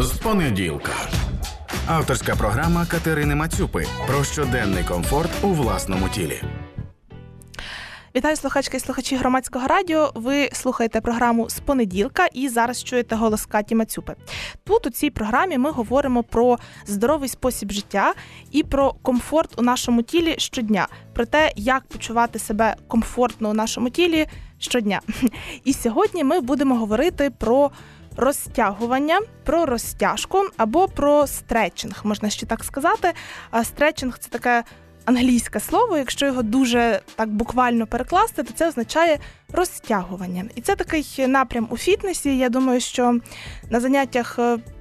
з понеділка. Авторська програма Катерини Мацюпи про щоденний комфорт у власному тілі. Вітаю слухачки і слухачі громадського радіо. Ви слухаєте програму з понеділка і зараз чуєте голос Каті Мацюпи. Тут у цій програмі ми говоримо про здоровий спосіб життя і про комфорт у нашому тілі щодня, про те, як почувати себе комфортно у нашому тілі щодня. І сьогодні ми будемо говорити про розтягування, про розтяжку або про стретчинг, можна ще так сказати. Стретчинг це таке англійське слово. Якщо його дуже так буквально перекласти, то це означає розтягування. І це такий напрям у фітнесі. Я думаю, що на заняттях.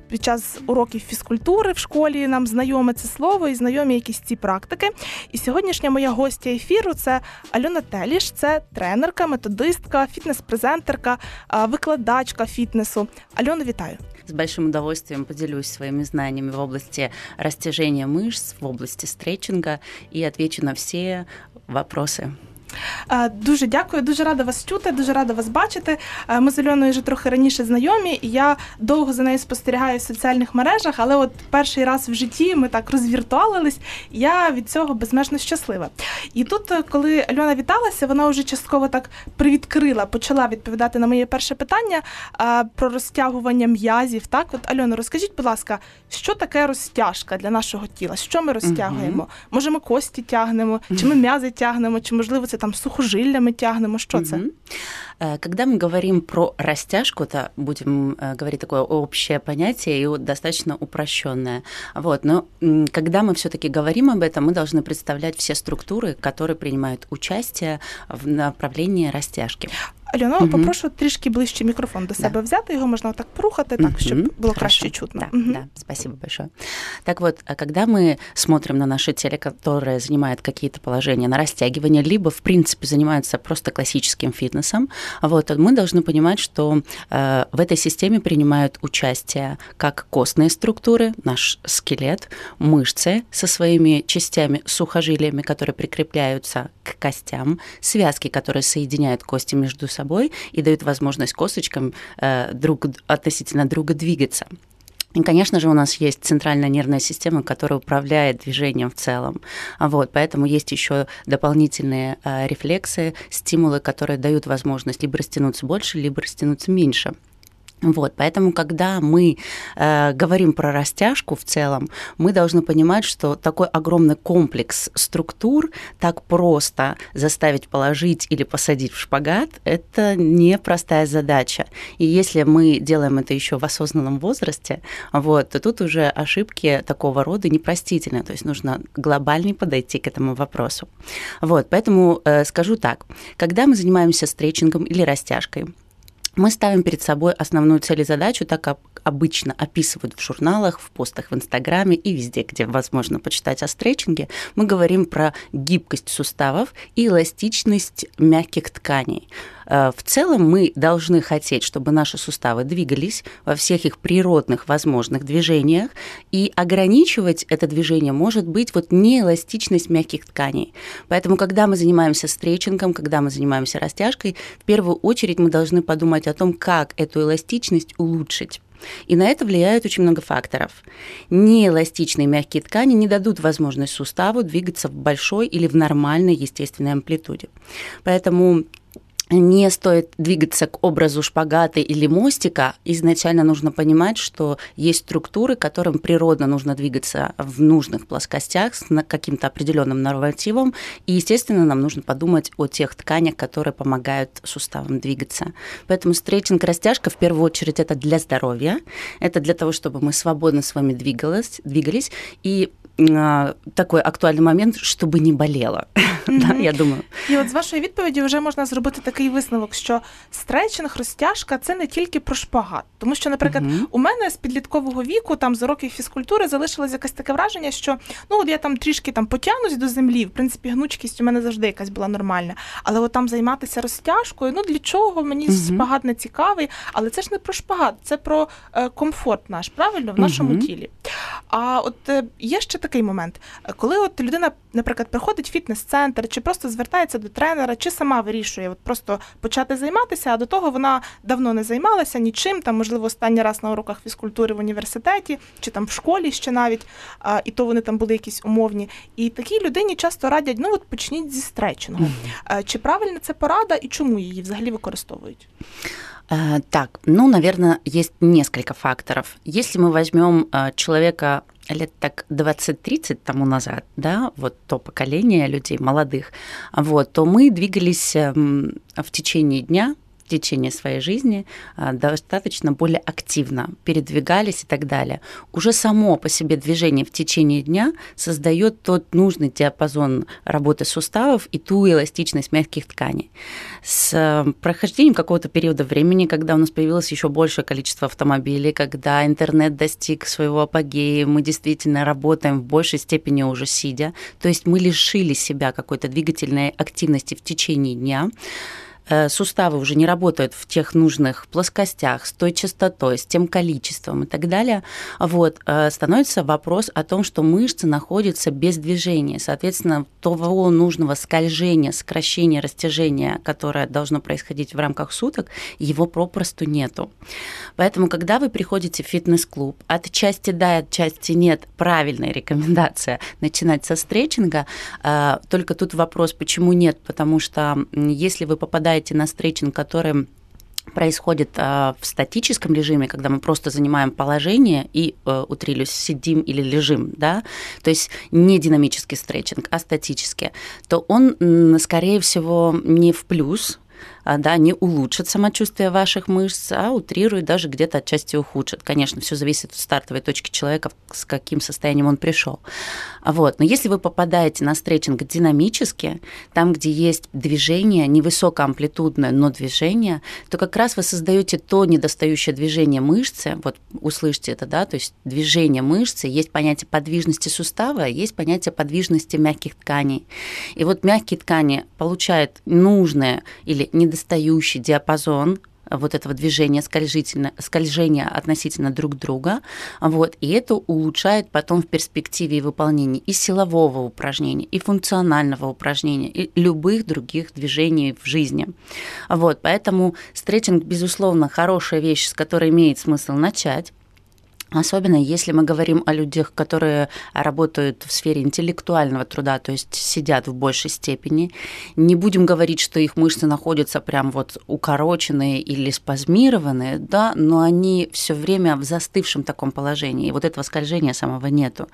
Під час уроків фізкультури в школі нам знайоме це слово і знайомі якісь ці практики. І сьогоднішня моя гостя ефіру це Альона Теліш, це тренерка, методистка, фітнес-презентерка, викладачка фітнесу. Альона, вітаю! С большим удовольствием поделюсь своими знаниями в области растяжения мышц, в области стретчинга и отвечу на все вопросы. Дуже дякую, дуже рада вас чути, дуже рада вас бачити. Ми з Альоною вже трохи раніше знайомі, і я довго за нею спостерігаю в соціальних мережах, але от перший раз в житті ми так розвіртуалились, я від цього безмежно щаслива. І тут, е, коли Альона віталася, вона вже частково так привідкрила, почала відповідати на моє перше питання про розтягування м'язів. Так, от Альона, розкажіть, будь ласка, що таке розтяжка для нашого тіла? Що ми розтягуємо? Угу. Може, ми кості тягнемо, чи ми м'язи тягнемо, чи можливо це там сухожилля ми тягнемо? Що це? Когда мы говорим про растяжку, то будем э, говорить такое общее понятие и достаточно упрощенное. Вот, но когда мы все-таки говорим об этом, мы должны представлять все структуры, которые принимают участие в направлении растяжки. Альона, угу. попрошу трішки ближче мікрофон до себе да. взяти, його можна так порухати, так, щоб было Хорошо. краще чутно. Да, угу. да, спасибо большое. Так вот, а когда мы смотрим на наше тело, которое занимает какие-то положения на растягивание, либо, в принципе, занимается просто классическим фитнесом, вот, мы должны понимать, что э, в этой системе принимают участие как костные структуры, наш скелет, мышцы со своими частями, сухожилиями, которые прикрепляются к костям, связки, которые соединяют кости между собой и дают возможность косточкам э, друг, относительно друга двигаться. И, конечно же, у нас есть центральная нервная система, которая управляет движением в целом. Вот, поэтому есть еще дополнительные э, рефлексы, стимулы, которые дают возможность либо растянуться больше, либо растянуться меньше. Вот, поэтому, когда мы э, говорим про растяжку в целом, мы должны понимать, что такой огромный комплекс структур так просто заставить положить или посадить в шпагат – это непростая задача. И если мы делаем это еще в осознанном возрасте, вот, то тут уже ошибки такого рода непростительны. То есть нужно глобальнее подойти к этому вопросу. Вот, поэтому э, скажу так: когда мы занимаемся стретчингом или растяжкой, мы ставим перед собой основную цель и задачу, так как обычно описывают в журналах, в постах в Инстаграме и везде, где возможно почитать о стретчинге, мы говорим про гибкость суставов и эластичность мягких тканей. Э, в целом мы должны хотеть, чтобы наши суставы двигались во всех их природных возможных движениях, и ограничивать это движение может быть вот неэластичность мягких тканей. Поэтому, когда мы занимаемся стретчингом, когда мы занимаемся растяжкой, в первую очередь мы должны подумать о том, как эту эластичность улучшить. И на это влияет очень много факторов. Неэластичные мягкие ткани не дадут возможность суставу двигаться в большой или в нормальной естественной амплитуде. Поэтому не стоит двигаться к образу шпагата или мостика. Изначально нужно понимать, что есть структуры, которым природно нужно двигаться в нужных плоскостях с каким-то определенным нормативом. И, естественно, нам нужно подумать о тех тканях, которые помогают суставам двигаться. Поэтому стретчинг, растяжка, в первую очередь, это для здоровья. Это для того, чтобы мы свободно с вами двигались, двигались и такой актуальний момент, щоб не боліло. да, я думаю. І от з вашої відповіді вже можна зробити такий висновок, що стретчинг, розтяжка це не тільки про шпагат. Тому що, наприклад, у мене з підліткового віку, там з років фізкультури, залишилось якесь таке враження, що ну от я там трішки там потягнусь до землі, в принципі, гнучкість у мене завжди якась була нормальна. Але от там займатися розтяжкою, ну для чого мені шпагат не цікавий, але це ж не про шпагат, це про е, комфорт наш, правильно, в нашому тілі. А от е, є ще такий момент, коли от людина, наприклад, приходить в фітнес-центр, чи просто звертається до тренера, чи сама вирішує от просто почати займатися, а до того вона давно не займалася нічим, там, можливо, останній раз на уроках фізкультури в університеті, чи там в школі ще навіть, і то вони там були якісь умовні. І такій людині часто радять, ну от почніть зі стретчингу. Mm-hmm. Чи правильна це порада і чому її взагалі використовують? Э, так, ну, наверное, есть несколько факторов. Если мы возьмем э, человека лет так 20-30 тому назад, да, вот то поколение людей молодых, вот, то мы двигались эм, в течение дня в течение своей жизни а, достаточно более активно передвигались и так далее. Уже само по себе движение в течение дня создает тот нужный диапазон работы суставов и ту эластичность мягких тканей. С э, прохождением какого-то периода времени, когда у нас появилось еще большее количество автомобилей, когда интернет достиг своего апогея, мы действительно работаем в большей степени уже сидя, то есть мы лишили себя какой-то двигательной активности в течение дня, суставы уже не работают в тех нужных плоскостях, с той частотой, с тем количеством и так далее, вот, э, становится вопрос о том, что мышцы находятся без движения. Соответственно, того нужного скольжения, сокращения, растяжения, которое должно происходить в рамках суток, его попросту нету. Поэтому, когда вы приходите в фитнес-клуб, от части да, от части нет, правильная рекомендация начинать со стретчинга, э, только тут вопрос, почему нет, потому что если вы попадаете попадаете на стретчинг, который происходит э, в статическом режиме, когда мы просто занимаем положение и, э, утрилюсь, сидим или лежим, да, то есть не динамический стретчинг, а статический, то он, скорее всего, не в плюс, а, да, не улучшит самочувствие ваших мышц, а утрирует, даже где-то отчасти ухудшит. Конечно, все зависит от стартовой точки человека, с каким состоянием он пришел. Вот. Но если вы попадаете на стретчинг динамически, там, где есть движение, невысокоамплитудное, но движение, то как раз вы создаете то недостающее движение мышцы, вот услышьте это, да, то есть движение мышцы, есть понятие подвижности сустава, есть понятие подвижности мягких тканей. И вот мягкие ткани получают нужное или недостающее недостающий диапазон вот этого движения скольжения относительно друг друга, вот, и это улучшает потом в перспективе выполнения и силового упражнения, и функционального упражнения, и любых других движений в жизни. Вот, поэтому стретчинг, безусловно, хорошая вещь, с которой имеет смысл начать, Особенно если мы говорим о людях, которые работают в сфере интеллектуального труда, то есть сидят в большей степени. Не будем говорить, что их мышцы находятся прям вот укороченные или спазмированные, да, но они все время в застывшем таком положении. И вот этого скольжения самого нету.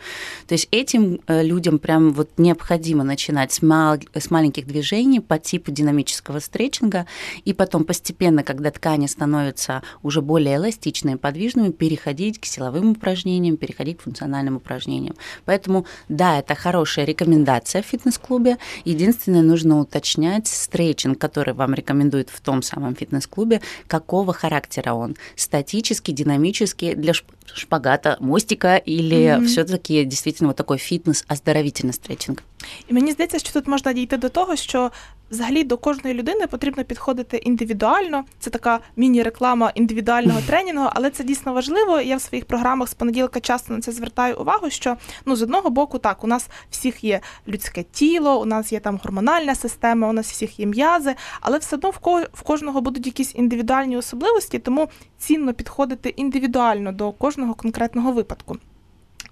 То есть этим э, людям прям вот необходимо начинать с, мал- с маленьких движений по типу динамического стретчинга, и потом постепенно, когда ткани становятся уже более эластичными, подвижными, переходить к силовым упражнениям, переходить к функциональным упражнениям. Поэтому, да, это хорошая рекомендация в фитнес-клубе. Единственное, нужно уточнять стретчинг, который вам рекомендуют в том самом фитнес-клубе, какого характера он. Статический, динамический, для шпагата, мостика или mm-hmm. все-таки дійсно вот такой фітнес, оздоровительний стретчинг. І мені здається, що тут можна дійти до того, що взагалі до кожної людини потрібно підходити індивідуально. Це така міні-реклама індивідуального тренінгу, але це дійсно важливо. Я в своїх програмах з понеділка часто на це звертаю увагу. Що ну з одного боку, так у нас всіх є людське тіло, у нас є там гормональна система, у нас всіх є м'язи, але все одно в кожного будуть якісь індивідуальні особливості, тому цінно підходити індивідуально до кожного конкретного випадку.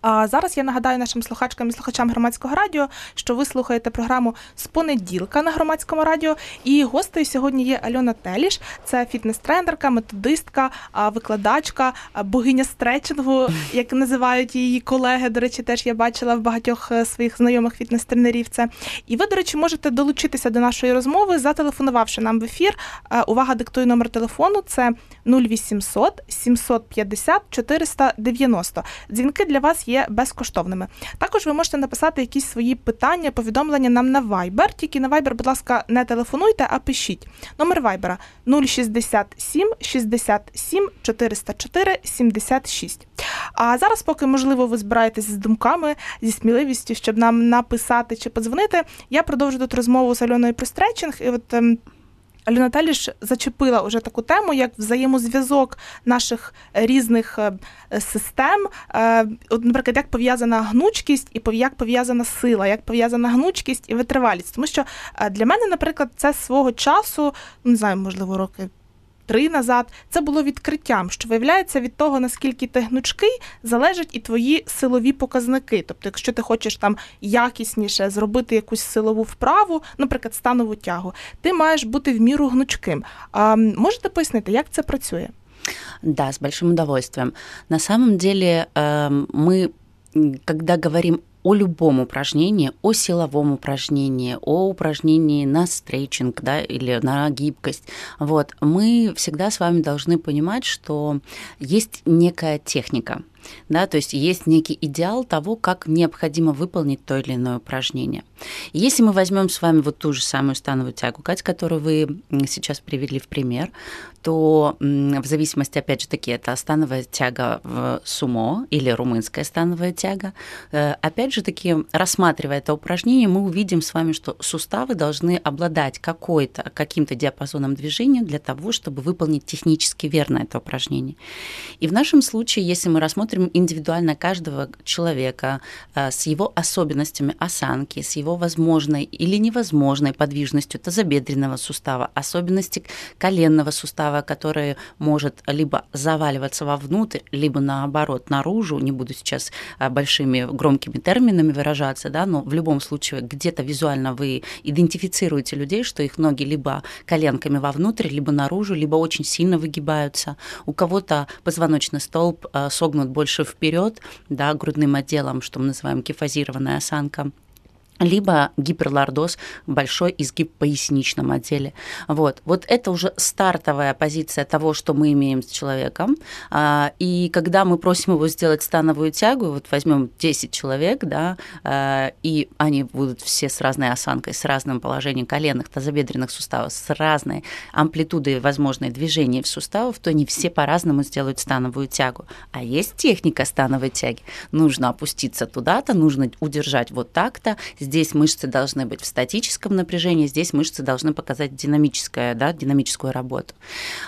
А зараз я нагадаю нашим слухачкам і слухачам громадського радіо, що ви слухаєте програму з понеділка на громадському радіо. І гостею сьогодні є Альона Теліш, це фітнес-тренерка, методистка, викладачка, богиня стретчингу, як називають її колеги. До речі, теж я бачила в багатьох е, своїх знайомих фітнес-тренерів. Це і ви, до речі, можете долучитися до нашої розмови, зателефонувавши нам в ефір. Е, увага, диктую номер телефону. Це 0800 750 490. Дзвінки для вас є безкоштовними. Також ви можете написати якісь свої питання, повідомлення нам на Viber. Тільки на Viber, будь ласка, не телефонуйте, а пишіть. Номер Viber 067 67 404 76. А зараз, поки можливо, ви збираєтесь з думками, зі сміливістю, щоб нам написати чи подзвонити, я продовжу тут розмову з Альоною про стретчинг. І от ем, Альона Таліш зачепила уже таку тему, як взаємозв'язок наших різних е, систем. Е, Наприклад, як пов'язана гнучкість і як пов'язана сила, як пов'язана гнучкість і витривалість. Тому що е, для мене, наприклад, це свого часу, не знаю, можливо, роки три назад, це було відкриттям, що виявляється від того, наскільки ти гнучкий, залежать і твої силові показники. Тобто, якщо ти хочеш там якісніше зробити якусь силову вправу, наприклад, станову тягу, ти маєш бути в міру гнучким. А можете пояснити, як це працює? Да, с большим удовольствием. На самом деле э, мы, когда говорим о любом упражнении, о силовом упражнении, о упражнении на стрейчинг да, или на гибкость, вот, мы всегда с вами должны понимать, что есть некая техника. Да, то есть есть некий идеал того, как необходимо выполнить то или иное упражнение. Если мы возьмем с вами вот ту же самую становую тягу, Кать, которую вы сейчас привели в пример, то в зависимости, опять же таки, это становая тяга в сумо или румынская становая тяга, э, опять же таки, рассматривая это упражнение, мы увидим с вами, что суставы должны обладать какой-то, каким-то диапазоном движения для того, чтобы выполнить технически верно это упражнение. И в нашем случае, если мы рассмотрим индивидуально каждого человека э, с его особенностями осанки, с его возможной или невозможной подвижностью тазобедренного сустава, особенности коленного сустава, который может либо заваливаться вовнутрь, либо наоборот наружу, не буду сейчас а, большими громкими терминами выражаться, да, но в любом случае где-то визуально вы идентифицируете людей, что их ноги либо коленками вовнутрь, либо наружу, либо очень сильно выгибаются. У кого-то позвоночный столб а, согнут больше вперед, да, грудным отделом, что мы называем кефазированная осанка либо гиперлордоз, большой изгиб в поясничном отделе. Вот. вот это уже стартовая позиция того, что мы имеем с человеком. А, и когда мы просим его сделать становую тягу, вот возьмем 10 человек, да, а, и они будут все с разной осанкой, с разным положением коленных, тазобедренных суставов, с разной амплитудой возможной движения в суставах, то они все по-разному сделают становую тягу. А есть техника становой тяги. Нужно опуститься туда-то, нужно удержать вот так-то, Здесь мышцы должны быть в статическом напряжении, здесь мышцы должны показать динамическое, да, динамическую работу.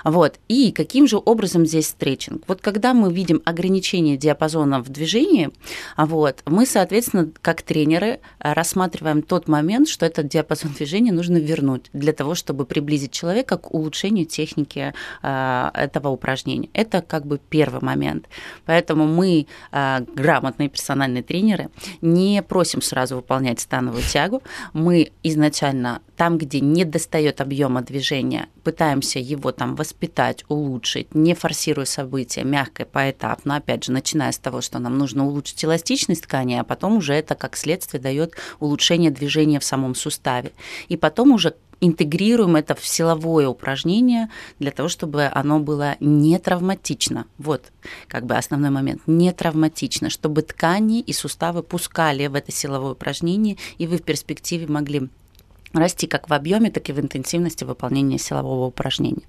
Вот. И каким же образом здесь стретчинг? Вот когда мы видим ограничение диапазона в движении, вот, мы, соответственно, как тренеры рассматриваем тот момент, что этот диапазон движения нужно вернуть для того, чтобы приблизить человека к улучшению техники э, этого упражнения. Это как бы первый момент. Поэтому мы, э, грамотные персональные тренеры, не просим сразу выполнять становую тягу, мы изначально там, где не достает объема движения, пытаемся его там воспитать, улучшить, не форсируя события, мягко, поэтапно, опять же, начиная с того, что нам нужно улучшить эластичность ткани, а потом уже это как следствие дает улучшение движения в самом суставе. И потом уже интегрируем это в силовое упражнение для того, чтобы оно было не травматично. Вот как бы основной момент. Не травматично, чтобы ткани и суставы пускали в это силовое упражнение, и вы в перспективе могли расти как в объеме, так и в интенсивности выполнения силового упражнения.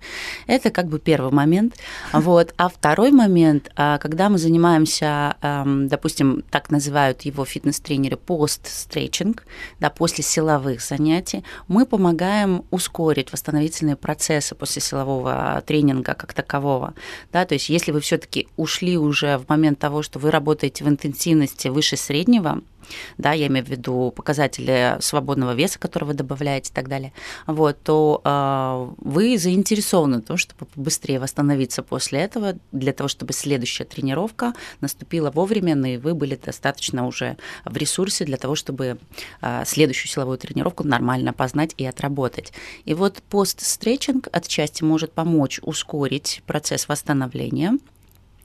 Это как бы первый момент. Вот. А второй момент, а, когда мы занимаемся, допустим, так называют его фитнес-тренеры пост-стрейчинг, да, после силовых занятий, мы помогаем ускорить восстановительные процессы после силового тренинга как такового. Да, то есть если вы все-таки ушли уже в момент того, что вы работаете в интенсивности выше среднего, да, я имею в виду показатели свободного веса, который вы добавляете и так далее, вот, то э, вы заинтересованы в том, чтобы быстрее восстановиться после этого, для того, чтобы следующая тренировка наступила вовремя, и вы были достаточно уже в ресурсе для того, чтобы э, следующую силовую тренировку нормально познать и отработать. И вот пост-стретчинг отчасти может помочь ускорить процесс восстановления,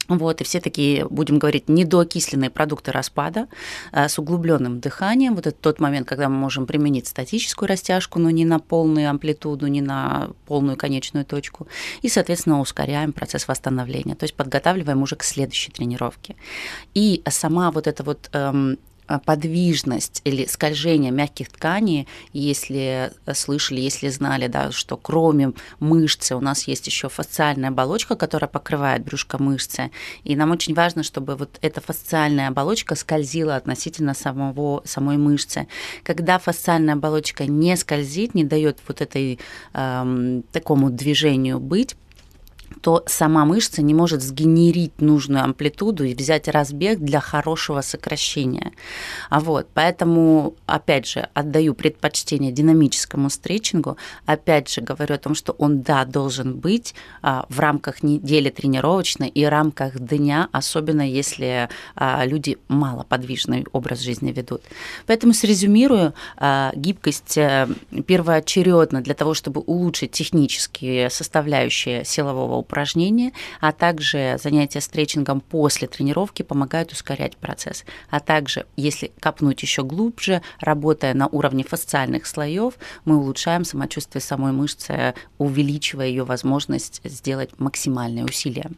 вот, и все такие, будем говорить, недоокисленные продукты распада а, с углубленным дыханием. Вот это тот момент, когда мы можем применить статическую растяжку, но не на полную амплитуду, не на полную конечную точку. И, соответственно, ускоряем процесс восстановления, то есть подготавливаем уже к следующей тренировке. И сама вот эта вот эм, подвижность или скольжение мягких тканей, если слышали, если знали, да, что кроме мышцы у нас есть еще фасциальная оболочка, которая покрывает брюшко мышцы, и нам очень важно, чтобы вот эта фасциальная оболочка скользила относительно самого, самой мышцы. Когда фасциальная оболочка не скользит, не дает вот этой эм, такому движению быть, то сама мышца не может сгенерить нужную амплитуду и взять разбег для хорошего сокращения. А вот, поэтому, опять же, отдаю предпочтение динамическому стретчингу. Опять же, говорю о том, что он, да, должен быть а, в рамках недели тренировочной и рамках дня, особенно если а, люди малоподвижный образ жизни ведут. Поэтому срезюмирую, а, гибкость э, первоочередно для того, чтобы улучшить технические составляющие силового упражнения, а также занятия стретчингом после тренировки помогают ускорять процесс. А также, если копнуть еще глубже, работая на уровне фасциальных слоев, мы улучшаем самочувствие самой мышцы, увеличивая ее возможность сделать максимальные усилия.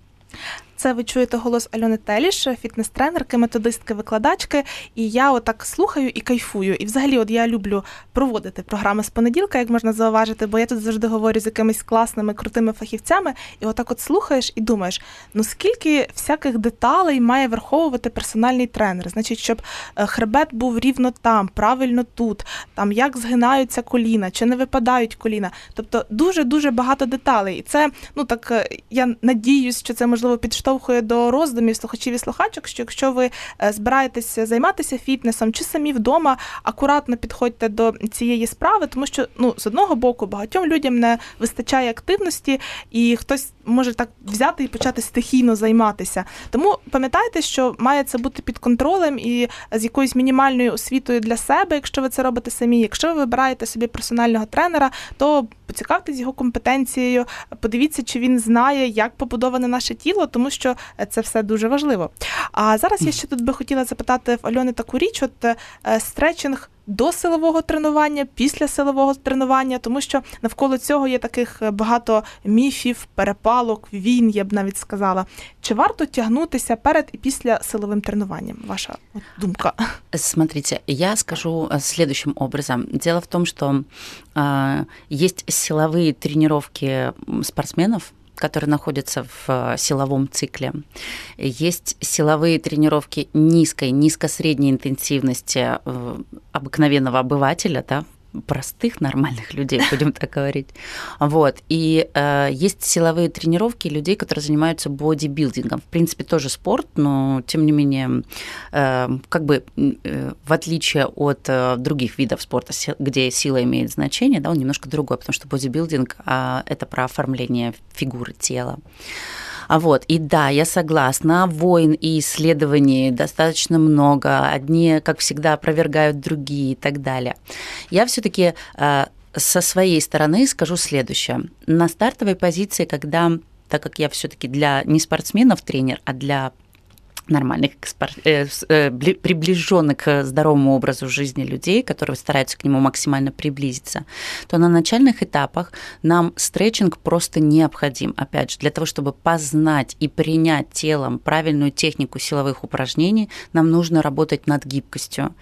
Це ви чуєте голос Альони Теліш, фітнес-тренерки, методистки, викладачки. І я отак слухаю і кайфую. І взагалі, от я люблю проводити програми з понеділка, як можна зауважити, бо я тут завжди говорю з якимись класними, крутими фахівцями, і отак от слухаєш і думаєш, ну скільки всяких деталей має враховувати персональний тренер. Значить, щоб е, хребет був рівно там, правильно тут, там як згинаються коліна, чи не випадають коліна. Тобто дуже-дуже багато деталей. І це, ну так е, я надіюсь, що це можливо підштовхує підштовхує до роздумів слухачів і слухачок, що якщо ви е, збираєтеся займатися фітнесом чи самі вдома, акуратно підходьте до цієї справи, тому що ну з одного боку багатьом людям не вистачає активності, і хтось може так взяти і почати стихійно займатися. Тому пам'ятайте, що має це бути під контролем і з якоюсь мінімальною освітою для себе, якщо ви це робите самі. Якщо ви вибираєте собі персонального тренера, то поцікавтесь його компетенцією, подивіться, чи він знає, як побудоване наше тіло, тому що це все дуже важливо. А зараз я ще тут би хотіла запитати в Альони таку річ: от е, стретчинг до силового тренування, після силового тренування, тому що навколо цього є таких е, багато міфів, перепалок, війн, я б навіть сказала. Чи варто тягнутися перед і після силовим тренуванням? Ваша думка? Смотрите, я скажу э, следующим образом. Дело в том, что э, есть силовые тренировки спортсменов, которые находятся в э, силовом цикле. Есть силовые тренировки низкой, низко-средней интенсивности э, обыкновенного обывателя, да, простых нормальных людей, будем так говорить. Вот. И э, есть силовые тренировки людей, которые занимаются бодибилдингом. В принципе, тоже спорт, но тем не менее, э, как бы э, в отличие от э, других видов спорта, где сила имеет значение, да, он немножко другой, потому что бодибилдинг э, это про оформление фигуры тела. Вот, и да, я согласна, войн и исследований достаточно много. Одни, как всегда, опровергают другие и так далее. Я все-таки э, со своей стороны скажу следующее. На стартовой позиции, когда так как я все-таки для не спортсменов тренер, а для нормальных, э, э, приближенных к здоровому образу жизни людей, которые стараются к нему максимально приблизиться, то на начальных этапах нам стретчинг просто необходим. Опять же, для того, чтобы познать и принять телом правильную технику силовых упражнений, нам нужно работать над гибкостью.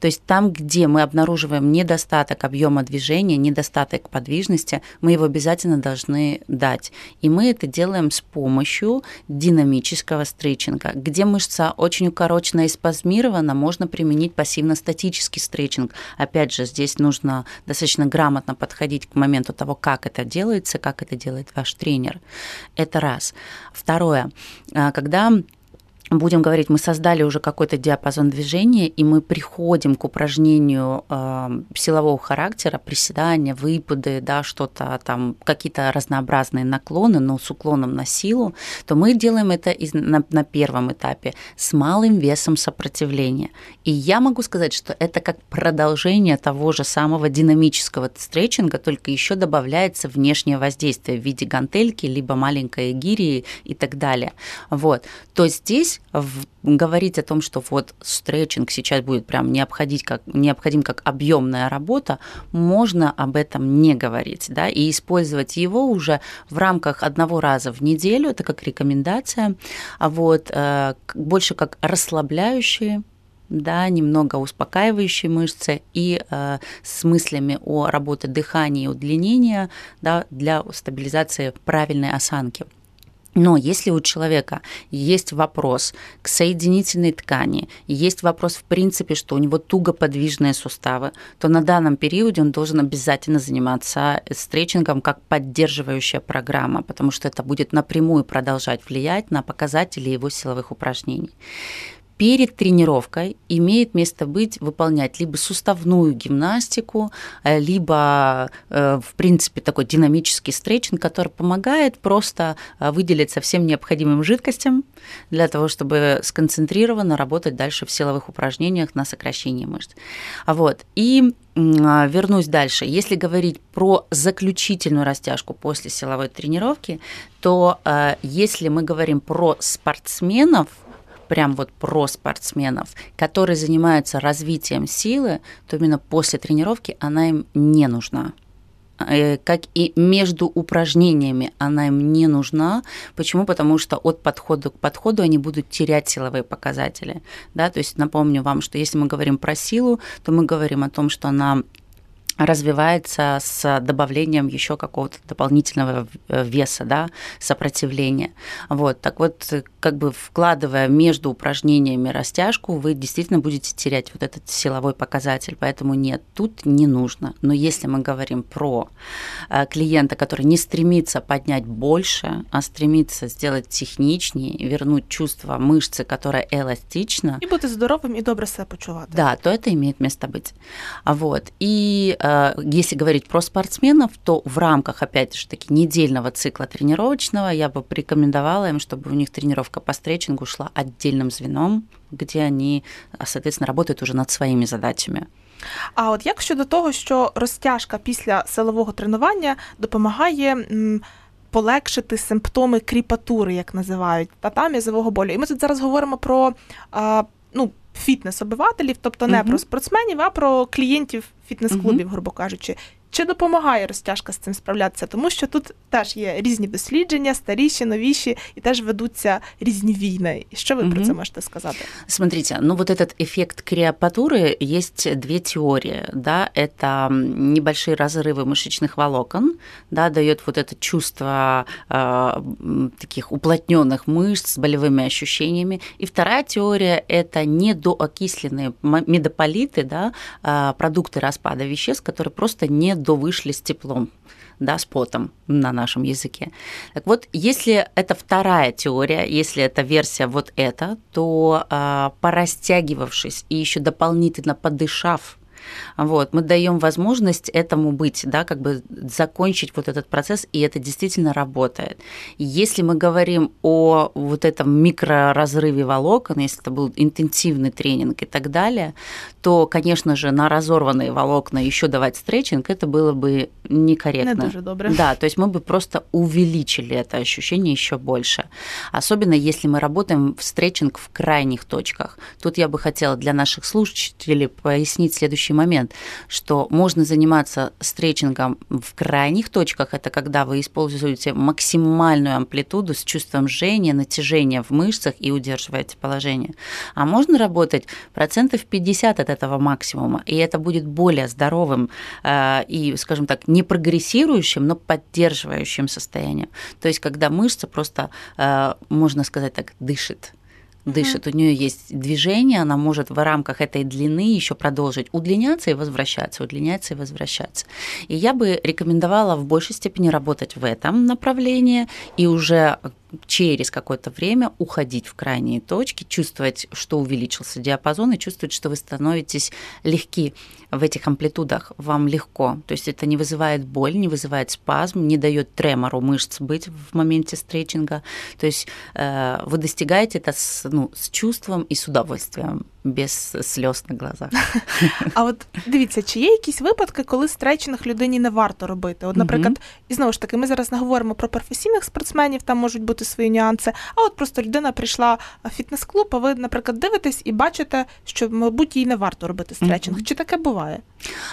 То есть там, где мы обнаруживаем недостаток объема движения, недостаток подвижности, мы его обязательно должны дать. И мы это делаем с помощью динамического стретчинга, где мышца очень укорочена и спазмирована, можно применить пассивно-статический стретчинг. Опять же, здесь нужно достаточно грамотно подходить к моменту того, как это делается, как это делает ваш тренер. Это раз. Второе. А, когда будем говорить, мы создали уже какой-то диапазон движения, и мы приходим к упражнению э, силового характера, приседания, выпады, да, что-то там, какие-то разнообразные наклоны, но с уклоном на силу, то мы делаем это из, на, на первом этапе с малым весом сопротивления. И я могу сказать, что это как продолжение того же самого динамического стретчинга, только еще добавляется внешнее воздействие в виде гантельки, либо маленькой гири и так далее. Вот. То здесь здесь в, говорить о том, что вот стретчинг сейчас будет прям необходим как, необходим как объемная работа, можно об этом не говорить, да, и использовать его уже в рамках одного раза в неделю, это как рекомендация, а вот э, больше как расслабляющие да, немного успокаивающие мышцы и э, с мыслями о работе дыхания и удлинения да, для стабилизации правильной осанки. Но если у человека есть вопрос к соединительной ткани, есть вопрос в принципе, что у него туго подвижные суставы, то на данном периоде он должен обязательно заниматься стретчингом как поддерживающая программа, потому что это будет напрямую продолжать влиять на показатели его силовых упражнений перед тренировкой имеет место быть выполнять либо суставную гимнастику, э, либо, э, в принципе, такой динамический стретчинг, который помогает просто э, выделить совсем необходимым жидкостям для того, чтобы сконцентрированно работать дальше в силовых упражнениях на сокращение мышц. Вот. И вернусь дальше. Если говорить про заключительную растяжку после силовой тренировки, то если мы говорим про спортсменов, прям вот про спортсменов, которые занимаются развитием силы, то именно после тренировки она им не нужна э, как и между упражнениями она им не нужна. Почему? Потому что от подхода к подходу они будут терять силовые показатели. Да? То есть напомню вам, что если мы говорим про силу, то мы говорим о том, что она развивается с добавлением еще какого-то дополнительного веса, да, сопротивления. Вот, так вот, как бы вкладывая между упражнениями растяжку, вы действительно будете терять вот этот силовой показатель, поэтому нет, тут не нужно. Но если мы говорим про э, клиента, который не стремится поднять больше, а стремится сделать техничнее, вернуть чувство мышцы, которая эластична. И быть здоровым и добре себя почувати. Да, то это имеет место быть. Вот. И если говорить про спортсменов, то в рамках, опять же таки, недельного цикла тренировочного я бы порекомендовала им, чтобы у них тренировка по стретчингу шла отдельным звеном, где они, соответственно, работают уже над своими задачами. А от як щодо того, що розтяжка після силового тренування допомагає м, полегшити симптоми кріпатури, як називають, та там язового болю. І ми тут зараз говоримо про а, ну, фітнес-обивателів, тобто не uh про спортсменів, а про клієнтів фітнес-клубів, uh грубо кажучи. Чи допомагає розтяжка з цим справлятися? Тому що тут теж є різні дослідження, старіші, новіші, и теж ведутся різні війны. Что вы угу. про это можете сказать? Смотрите, ну вот этот эффект криопатуры есть две теории, да, это небольшие разрывы мышечных волокон, да, дает вот это чувство э, таких уплотненных мышц с болевыми ощущениями. И вторая теория – это недоокисленные медополиты, да, э, продукты распада веществ, которые просто не довышли с теплом да, с потом на нашем языке. Так вот, если это вторая теория, если это версия вот эта, то э, порастягивавшись и еще дополнительно подышав вот, мы даем возможность этому быть, да, как бы закончить вот этот процесс, и это действительно работает. Если мы говорим о вот этом микроразрыве волокон, если это был интенсивный тренинг и так далее, то, конечно же, на разорванные волокна еще давать стретчинг, это было бы некорректно. Не дуже добре. Да, то есть мы бы просто увеличили это ощущение еще больше. Особенно если мы работаем в стретчинг в крайних точках. Тут я бы хотела для наших слушателей пояснить следующий момент, что можно заниматься стретчингом в крайних точках, это когда вы используете максимальную амплитуду с чувством жжения, натяжения в мышцах и удерживаете положение. А можно работать процентов 50 от этого максимума, и это будет более здоровым э, и, скажем так, не прогрессирующим, но поддерживающим состоянием. То есть, когда мышца просто, э, можно сказать так, дышит дышит, mm-hmm. у нее есть движение, она может в рамках этой длины еще продолжить удлиняться и возвращаться, удлиняться и возвращаться. И я бы рекомендовала в большей степени работать в этом направлении и уже через какое-то время уходить в крайние точки, чувствовать, что увеличился диапазон, и чувствовать, что вы становитесь легки в этих амплитудах, вам легко. То есть это не вызывает боль, не вызывает спазм, не дает тремору мышц быть в моменте стретчинга. То есть э, вы достигаете это с, ну, с чувством и с удовольствием. без сльоз на глазах. А от дивіться, чи є якісь випадки, коли стретчинг людині не варто робити? От, наприклад, і знову ж таки, ми зараз не говоримо про професійних спортсменів, там можуть бути свої нюанси. А от просто людина прийшла в фітнес-клуб, а ви, наприклад, дивитесь і бачите, що, мабуть, їй не варто робити стретчинг. Чи таке буває?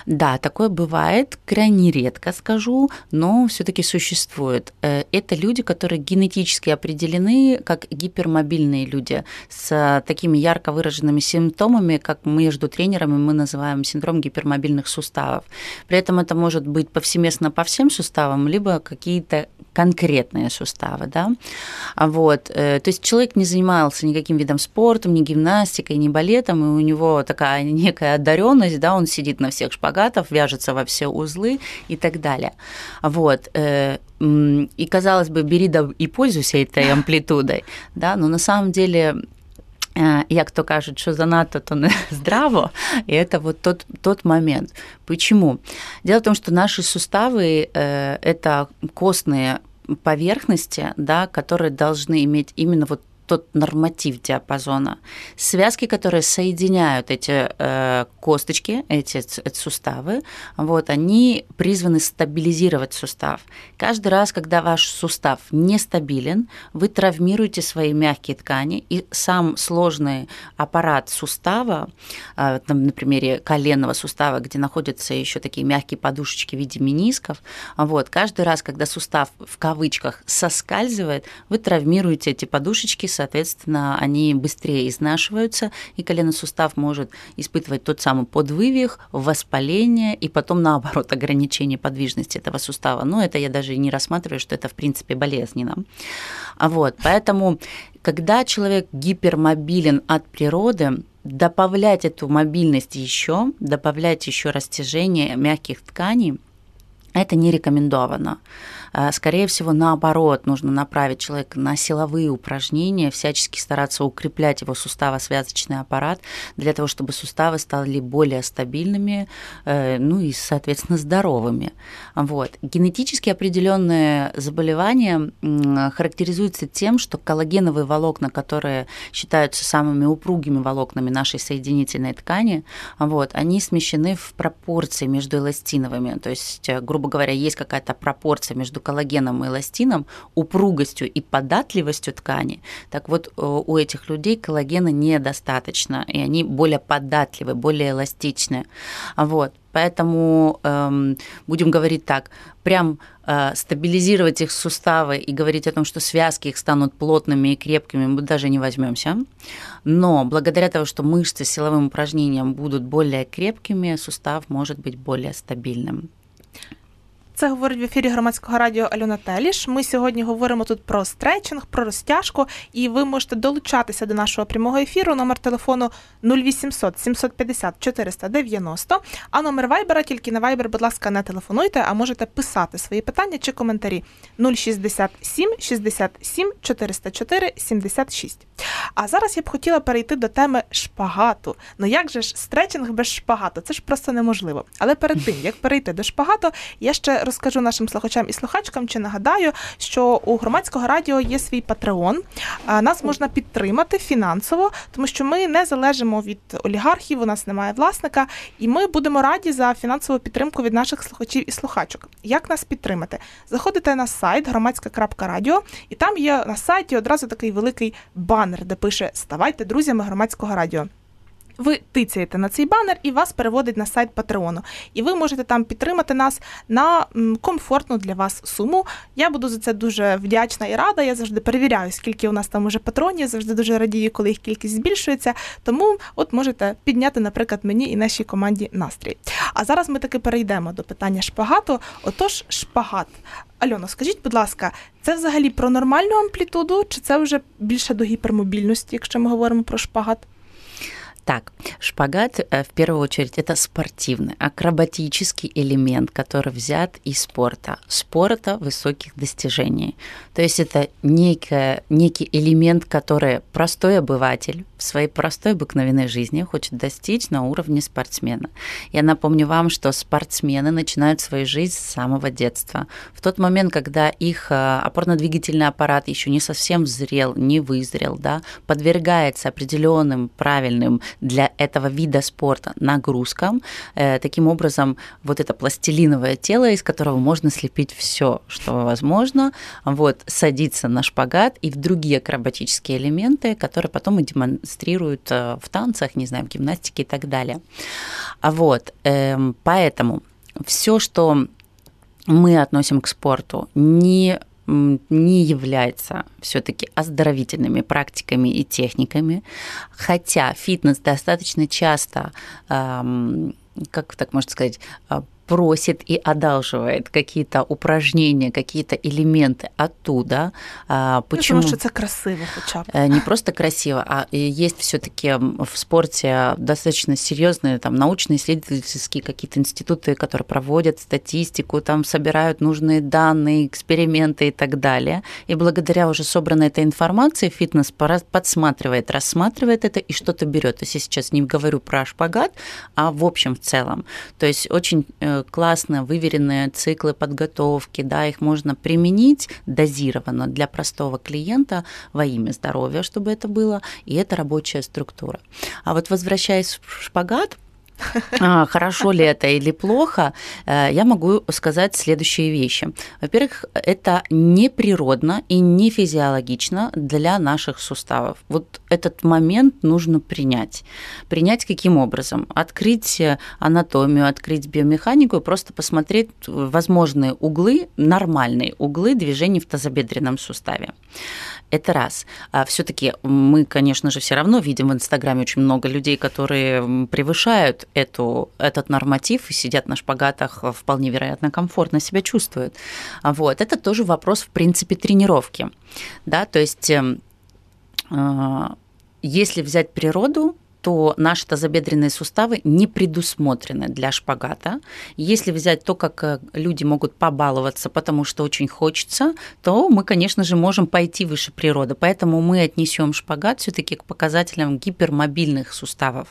Да, такое бывает, крайне редко скажу, но все-таки существует. Э, это люди, которые генетически определены как гипермобильные люди с такими ярко выраженными симптомами симптомами, как между тренерами мы называем синдром гипермобильных суставов. При этом это может быть повсеместно по всем суставам, либо какие-то конкретные суставы, да, вот, э, то есть человек не занимался никаким видом спорта, ни гимнастикой, ни балетом, и у него такая некая одаренность, да, он сидит на всех шпагатах, вяжется во все узлы и так далее, вот, э, и казалось бы, бери да и пользуйся этой амплитудой, да, но на самом деле як то кажуть, що занадто, то не здраво, и это вот тот, тот момент. Почему? Дело в том, что наши суставы э, – это костные поверхности, да, которые должны иметь именно вот тот норматив диапазона. Связки, которые соединяют эти э, косточки, эти, эти суставы, вот, они призваны стабилизировать сустав. Каждый раз, когда ваш сустав нестабилен, вы травмируете свои мягкие ткани, и сам сложный аппарат сустава, э, там, на примере коленного сустава, где находятся еще такие мягкие подушечки в виде менисков, вот, каждый раз, когда сустав в кавычках соскальзывает, вы травмируете эти подушечки, соответственно, они быстрее изнашиваются, и коленный сустав может испытывать тот самый подвывих, воспаление и потом, наоборот, ограничение подвижности этого сустава. Но это я даже не рассматриваю, что это, в принципе, болезненно. А вот, поэтому, когда человек гипермобилен от природы, добавлять эту мобильность еще, добавлять еще растяжение мягких тканей, это не рекомендовано. А, скорее всего, наоборот, нужно направить человека на силовые упражнения, всячески стараться укреплять его суставо-связочный аппарат для того, чтобы суставы стали более стабильными, э, ну и, соответственно, здоровыми. Вот. Генетически определенные заболевания характеризуются тем, что коллагеновые волокна, которые считаются самыми упругими волокнами нашей соединительной ткани, вот, они смещены в пропорции между эластиновыми. То есть, грубо говоря, есть какая-то пропорция между коллагеном и эластином, упругостью и податливостью ткани, так вот э, у этих людей коллагена недостаточно, и они более податливы, более эластичны. Вот. Поэтому эм, будем говорить так, прям э, стабилизировать их суставы и говорить о том, что связки их станут плотными и крепкими, мы даже не возьмемся. Но благодаря тому, что мышцы силовым упражнением будут более крепкими, сустав может быть более стабильным. Це говорить в ефірі громадського радіо Альона Теліш. Ми сьогодні говоримо тут про стретчинг, про розтяжку, і ви можете долучатися до нашого прямого ефіру. Номер телефону 0800 750 490, а номер вайбера тільки на вайбер, будь ласка, не телефонуйте, а можете писати свої питання чи коментарі 067 67 404 76. А зараз я б хотіла перейти до теми шпагату. Ну як же ж стретчинг без шпагату? Це ж просто неможливо. Але перед тим як перейти до шпагату, я ще розкажу нашим слухачам і слухачкам, чи нагадаю, що у громадського радіо є свій патреон. Нас можна підтримати фінансово, тому що ми не залежимо від олігархів, у нас немає власника, і ми будемо раді за фінансову підтримку від наших слухачів і слухачок. Як нас підтримати? Заходите на сайт громадська.радіо, і там є на сайті одразу такий великий банер, де пише Ставайте друзями громадського радіо. Ви тицяєте на цей банер і вас переводить на сайт Патреону. І ви можете там підтримати нас на комфортну для вас суму. Я буду за це дуже вдячна і рада. Я завжди перевіряю, скільки у нас там уже патронів, завжди дуже радію, коли їх кількість збільшується. Тому от можете підняти, наприклад, мені і нашій команді настрій. А зараз ми таки перейдемо до питання шпагату. Отож, шпагат. Альоно, скажіть, будь ласка, це взагалі про нормальну амплітуду, чи це вже більше до гіпермобільності, якщо ми говоримо про шпагат? Так, шпагат э, в первую очередь это спортивный, акробатический элемент, который взят из спорта, спорта высоких достижений. То есть это некий, некий элемент, который простой обыватель в своей простой обыкновенной жизни хочет достичь на уровне спортсмена. Я напомню вам, что спортсмены начинают свою жизнь с самого детства. В тот момент, когда их э, опорно-двигательный аппарат еще не совсем зрел, не вызрел, да, подвергается определенным правильным для этого вида спорта нагрузкам. Э, таким образом, вот это пластилиновое тело, из которого можно слепить все, что возможно, вот, садиться на шпагат и в другие акробатические элементы, которые потом и демонстрируют э, в танцах, не знаю, в гимнастике и так далее. А вот, эм, поэтому все, что мы относим к спорту, не не является все-таки оздоровительными практиками и техниками, хотя фитнес достаточно часто, как так можно сказать, а, просит и одалживает какие-то упражнения, какие-то элементы оттуда. А, почему? Потому что это красиво хоча б. Э, не просто красиво, а есть все таки в спорте достаточно серьезные там научно-исследовательские какие-то институты, которые проводят статистику, там собирают нужные данные, эксперименты и так далее. И благодаря уже собранной этой информации фитнес подсматривает, рассматривает это и что-то берет. То есть я сейчас не говорю про шпагат, а в общем в целом. То есть очень э, классно выверенные циклы подготовки, да, их можно применить дозированно для простого клиента во имя здоровья, чтобы это было, и это рабочая структура. А вот возвращаясь в шпагат, хорошо ли это или плохо, э, я могу сказать следующие вещи. Во-первых, это не природно и не физиологично для наших суставов. Вот этот момент нужно принять. Принять каким образом? Открыть анатомию, открыть биомеханику и просто посмотреть возможные углы, нормальные углы движений в тазобедренном суставе. Это раз. А все-таки мы, конечно же, все равно видим в Инстаграме очень много людей, которые превышают эту, этот норматив и сидят на шпагатах, вполне вероятно, комфортно себя чувствуют. Вот. Это тоже вопрос, в принципе, тренировки. Да? То есть эм, а, если взять природу, то наши тазобедренные суставы не предусмотрены для шпагата. Если взять то, как э, люди могут побаловаться, потому что очень хочется, то мы, конечно же, можем пойти выше природы. Поэтому мы отнесем шпагат все-таки к показателям гипермобильных суставов.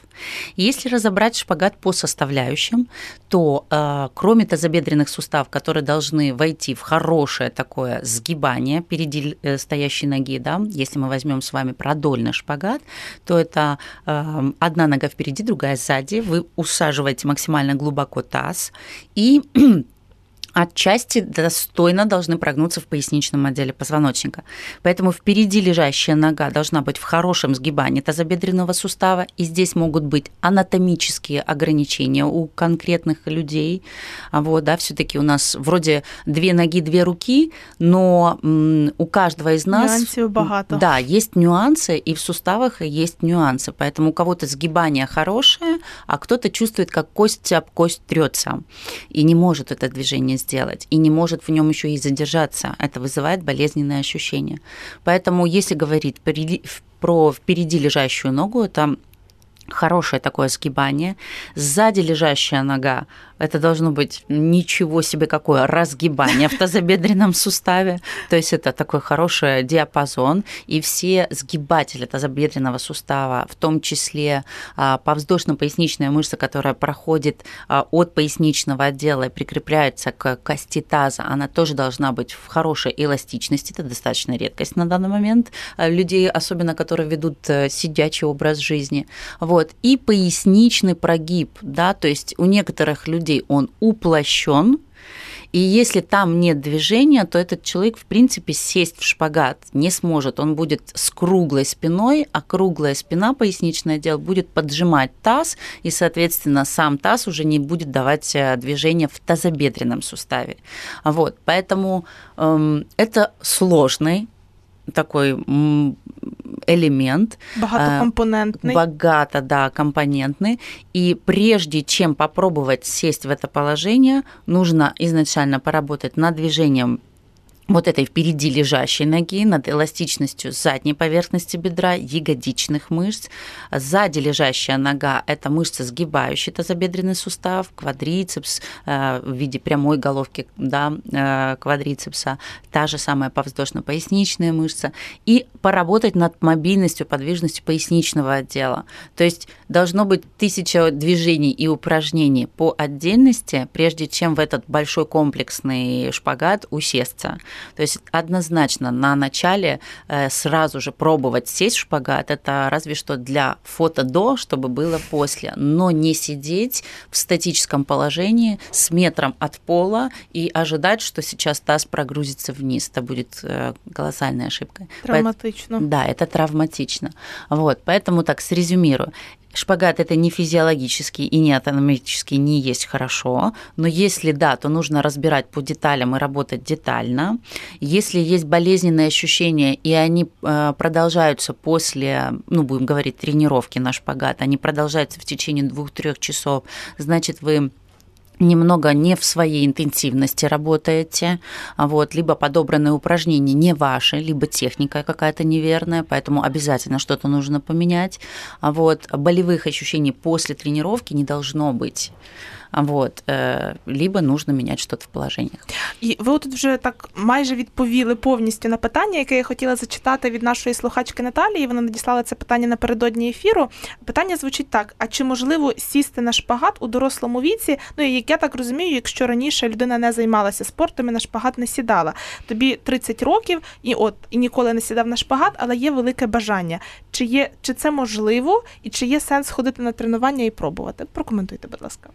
Если разобрать шпагат по составляющим, то э, кроме тазобедренных суставов, которые должны войти в хорошее такое сгибание впереди э, стоящей ноги, да, если мы возьмем с вами продольный шпагат, то это э, одна нога впереди, другая сзади. Вы усаживаете максимально глубоко таз и отчасти достойно должны прогнуться в поясничном отделе позвоночника. Поэтому впереди лежащая нога должна быть в хорошем сгибании тазобедренного сустава, и здесь могут быть анатомические ограничения у конкретных людей. А вот, да, все-таки у нас вроде две ноги, две руки, но у каждого из нас... Нюансов богато. Да, есть нюансы, и в суставах есть нюансы. Поэтому у кого-то сгибание хорошее, а кто-то чувствует, как кость об кость трется и не может это движение сделать и не может в нем еще и задержаться. Это вызывает болезненные ощущения. Поэтому, если говорить про впереди лежащую ногу, это хорошее такое сгибание. Сзади лежащая нога это должно быть ничего себе какое разгибание в тазобедренном суставе. То есть это такой хороший диапазон. И все сгибатели тазобедренного сустава, в том числе а, повздошно-поясничная мышца, которая проходит а, от поясничного отдела и прикрепляется к кости таза, она тоже должна быть в хорошей эластичности. Это достаточно редкость на данный момент а, людей, особенно которые ведут э, сидячий образ жизни. Вот. И поясничный прогиб, да, то есть у некоторых людей людей он уплощен, и если там нет движения, то этот человек, в принципе, сесть в шпагат не сможет. Он будет с круглой спиной, а круглая спина, поясничное отдел, будет поджимать таз, и, соответственно, сам таз уже не будет давать э, движения в тазобедренном суставе. Вот, поэтому эм, это сложный такой элемент. Багатокомпонентный. Богато, да, компонентный. И прежде чем попробовать сесть в это положение, нужно изначально поработать над движением вот этой впереди лежащей ноги, над эластичностью задней поверхности бедра, ягодичных мышц. Сзади лежащая нога – это мышца, сгибающая тазобедренный сустав, квадрицепс э, в виде прямой головки да, э, квадрицепса, та же самая повздошно-поясничная мышца. И поработать над мобильностью, подвижностью поясничного отдела. То есть должно быть тысяча движений и упражнений по отдельности, прежде чем в этот большой комплексный шпагат усесться. То есть однозначно на начале э, сразу же пробовать сесть в шпагат, это разве что для фото до, чтобы было после, но не сидеть в статическом положении с метром от пола и ожидать, что сейчас таз прогрузится вниз. Это будет э, колоссальной ошибкой. Травматично. Да, это травматично. Вот, поэтому так срезюмирую шпагат это не физиологически и не анатомически не есть хорошо, но если да, то нужно разбирать по деталям и работать детально. Если есть болезненные ощущения, и они э, продолжаются после, ну, будем говорить, тренировки на шпагат, они продолжаются в течение двух-трех часов, значит, вы немного не в своей интенсивности работаете, вот, либо подобранные упражнения не ваши, либо техника какая-то неверная, поэтому обязательно что-то нужно поменять. Вот, болевых ощущений после тренировки не должно быть. Вот, э, либо нужно міняти щось в положеннях. І ви тут вже так майже відповіли повністю на питання, яке я хотіла зачитати від нашої слухачки Наталії. Вона надіслала це питання напередодні ефіру. Питання звучить так: а чи можливо сісти на шпагат у дорослому віці? Ну і як я так розумію, якщо раніше людина не займалася спортом і на шпагат не сідала, тобі 30 років і от і ніколи не сідав на шпагат, але є велике бажання. Чи є чи це можливо, і чи є сенс ходити на тренування і пробувати? Прокоментуйте, будь ласка.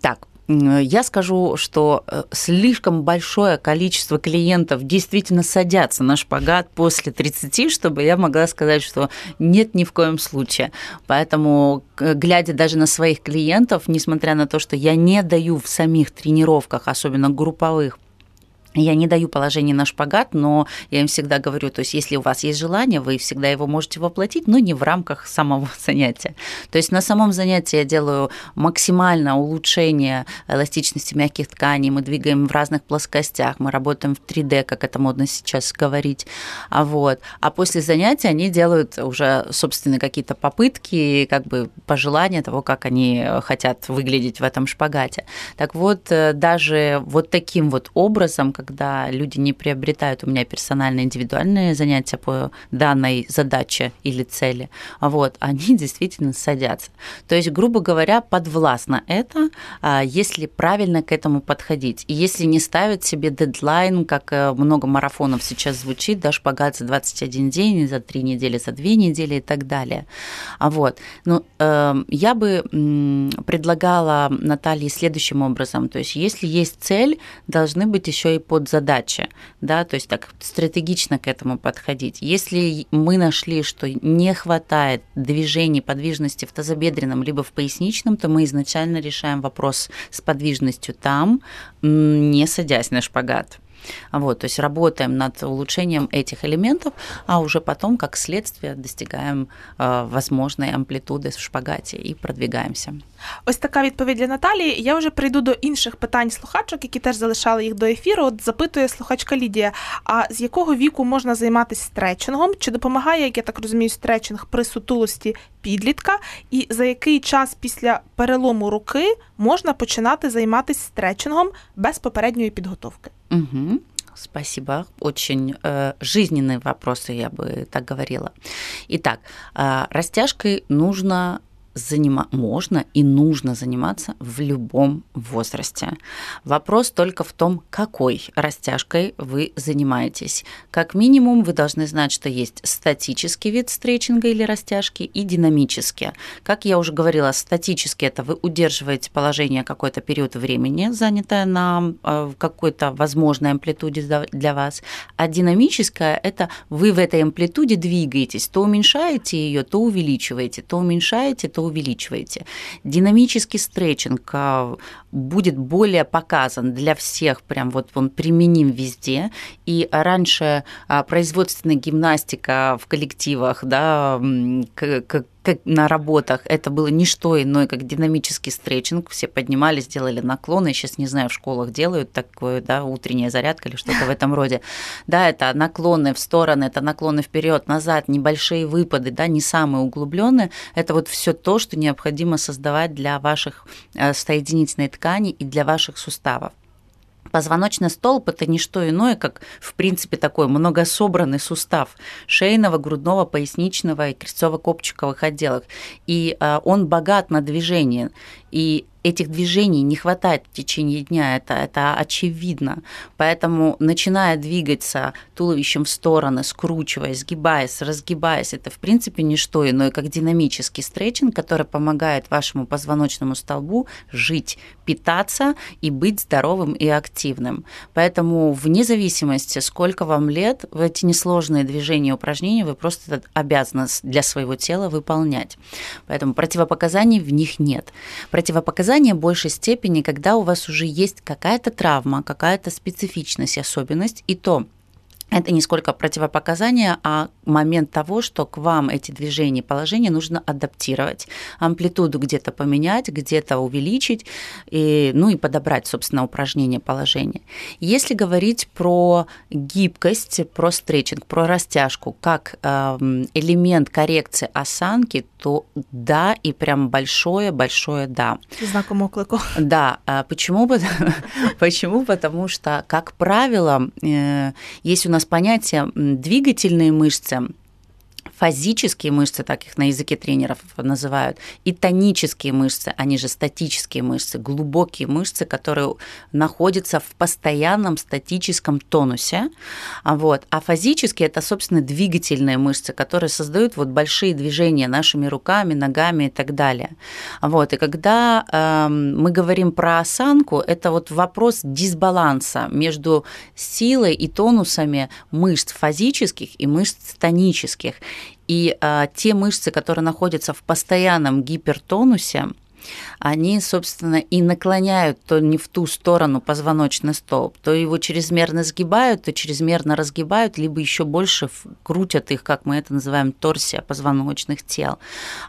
Так, я скажу, что э, слишком большое количество клиентов действительно садятся на шпагат после 30, чтобы я могла сказать, что нет ни в коем случае. Поэтому, глядя даже на своих клиентов, несмотря на то, что я не даю в самих тренировках, особенно групповых, я не даю положение на шпагат, но я им всегда говорю, то есть если у вас есть желание, вы всегда его можете воплотить, но не в рамках самого занятия. То есть на самом занятии я делаю максимальное улучшение эластичности мягких тканей, мы двигаем в разных плоскостях, мы работаем в 3D, как это модно сейчас говорить. А, вот. а после занятия они делают уже собственные какие-то попытки, как бы пожелания того, как они хотят выглядеть в этом шпагате. Так вот, э, даже вот таким вот образом, когда люди не приобретают у меня персональные индивидуальные занятия по данной задаче или цели, вот, они действительно садятся. То есть, грубо говоря, подвластно это, а, если правильно к этому подходить. И если не ставить себе дедлайн, как э, много марафонов сейчас звучит, да, шпагат за 21 день, за 3 недели, за 2 недели и так далее. А вот, ну, эм, я бы предлагала Наталье следующим образом, то есть если есть цель, должны быть еще и под задачи, да, то есть так стратегично к этому подходить. Если мы нашли, что не хватает движений, подвижности в тазобедренном либо в поясничном, то мы изначально решаем вопрос с подвижностью там, не садясь на шпагат. Вот, то есть работаем над улучшением этих элементов, а уже потом, как следствие, достигаем э, возможной амплитуды в шпагаті і продвигаємося. Ось така відповідь для Наталії. Я вже прийду до інших питань слухачок, які теж залишали їх до ефіру. От запитує слухачка Лідія: а з якого віку можна займатися стретчингом? Чи допомагає, як я так розумію, стретчинг при сутулості підлітка? І за який час після перелому руки можна починати займатися стретчингом без попередньої підготовки? Угу. Спасибо. Очень э, жизненные вопросы, я бы так говорила. Итак, э, растяжкой нужно занима... можно и нужно заниматься в любом возрасте. Вопрос только в том, какой растяжкой вы занимаетесь. Как минимум, вы должны знать, что есть статический вид стретчинга или растяжки и динамические. Как я уже говорила, статически это вы удерживаете положение какой-то период времени, занятое на э, какой-то возможной амплитуде для вас, а динамическое – это вы в этой амплитуде двигаетесь, то уменьшаете ее, то увеличиваете, то уменьшаете, то увеличиваете. Динамический стретчинг а, будет более показан для всех, прям вот он применим везде. И раньше а, производственная гимнастика в коллективах, да, как на работах это было не что иное, как динамический стретчинг. Все поднимались, делали наклоны. Я сейчас не знаю, в школах делают такое, да, утренняя зарядка или что-то в этом роде. Да, это наклоны в стороны, это наклоны вперед, назад, небольшие выпады, да, не самые углубленные. Это вот все то, что необходимо создавать для ваших э, соединительной ткани и для ваших суставов. Позвоночный столб – это не что иное, как, в принципе, такой многособранный сустав шейного, грудного, поясничного и крестцово-копчиковых отделов. И а, он богат на движение. И этих движений не хватает в течение дня, это, это очевидно. Поэтому, начиная двигаться туловищем в стороны, скручиваясь, сгибаясь, разгибаясь, это, в принципе, не что иное, как динамический стретчинг, который помогает вашему позвоночному столбу жить, питаться и быть здоровым и активным. Поэтому, вне зависимости, сколько вам лет, в эти несложные движения и упражнения вы просто обязаны для своего тела выполнять. Поэтому противопоказаний в них нет. Противопоказания в большей степени, когда у вас уже есть какая-то травма, какая-то специфичность, особенность, и то это не сколько противопоказания, а момент того, что к вам эти движения и положения нужно адаптировать, амплитуду где-то поменять, где-то увеличить, и, ну и подобрать, собственно, упражнение, положение. Если говорить про гибкость, про стретчинг, про растяжку, как эм, элемент коррекции осанки, то да, и прям большое-большое да. Знаком оклику. Да. А почему? Почему? Потому что, как правило, э, есть у нас понятие двигательные мышцы, фазические мышцы, так их на языке тренеров называют, и тонические мышцы, они же статические мышцы, глубокие мышцы, которые находятся в постоянном статическом тонусе. Вот. А фазические – это, собственно, двигательные мышцы, которые создают вот большие движения нашими руками, ногами и так далее. Вот. И когда э, мы говорим про осанку, это вот вопрос дисбаланса между силой и тонусами мышц фазических и мышц тонических. И а, те мышцы, которые находятся в постоянном гипертонусе, они, собственно, и наклоняют то не в ту сторону позвоночный столб, то его чрезмерно сгибают, то чрезмерно разгибают, либо еще больше крутят их, как мы это называем, торсия позвоночных тел.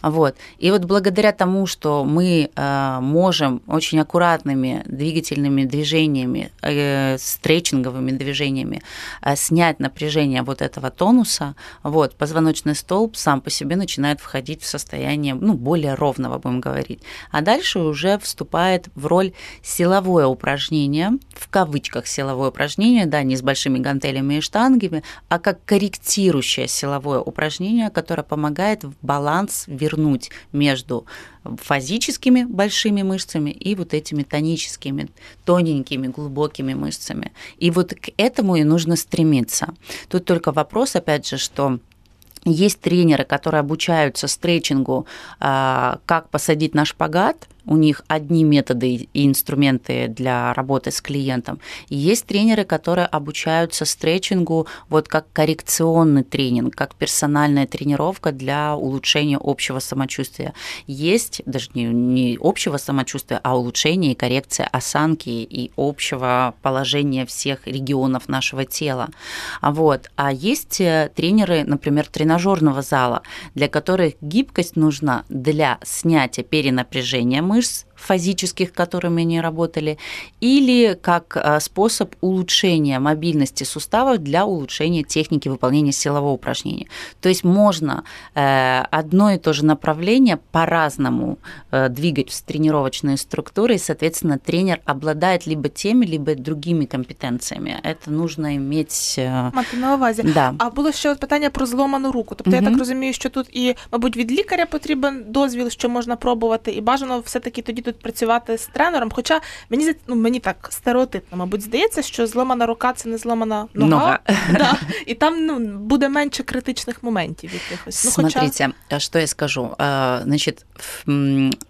Вот. И вот благодаря тому, что мы э, можем очень аккуратными двигательными движениями, э, стретчинговыми движениями э, снять напряжение вот этого тонуса, вот, позвоночный столб сам по себе начинает входить в состояние ну, более ровного, будем говорить. А дальше уже вступает в роль силовое упражнение, в кавычках силовое упражнение, да, не с большими гантелями и штангами, а как корректирующее силовое упражнение, которое помогает в баланс вернуть между фазическими большими мышцами и вот этими тоническими, тоненькими, глубокими мышцами. И вот к этому и нужно стремиться. Тут только вопрос, опять же, что есть тренеры, которые обучаются стретчингу, а, как посадить на шпагат, у них одни методы и инструменты для работы с клиентом. И есть тренеры, которые обучаются стретчингу вот как коррекционный тренинг, как персональная тренировка для улучшения общего самочувствия. Есть даже не, не общего самочувствия, а улучшение и коррекция осанки и общего положения всех регионов нашего тела. Вот. А есть э, тренеры, например, тренажерного зала, для которых гибкость нужна для снятия перенапряжения мышц фазических, которыми они работали, или как а, способ улучшения мобильности суставов для улучшения техники выполнения силового упражнения. То есть можно э, одно и то же направление по-разному э, двигать в тренировочные структуры, и, соответственно, тренер обладает либо теми, либо другими компетенціями. Это нужно иметь... Э, Мати на увазі. Да. А було ще питання про зломану руку. Тобто угу. я так розумію, що тут і, мабуть, від лікаря потрібен дозвіл, що можна пробувати, і бажано все-таки тоді тут працювати з тренером. Хоча мені ну, мені так стереотипно, мабуть, здається, що зламана рука це не зламана нога. нога. Да, і там ну, буде менше критичних моментів якихось. Ну, Смотрите, хоча... что я скажу. Значит,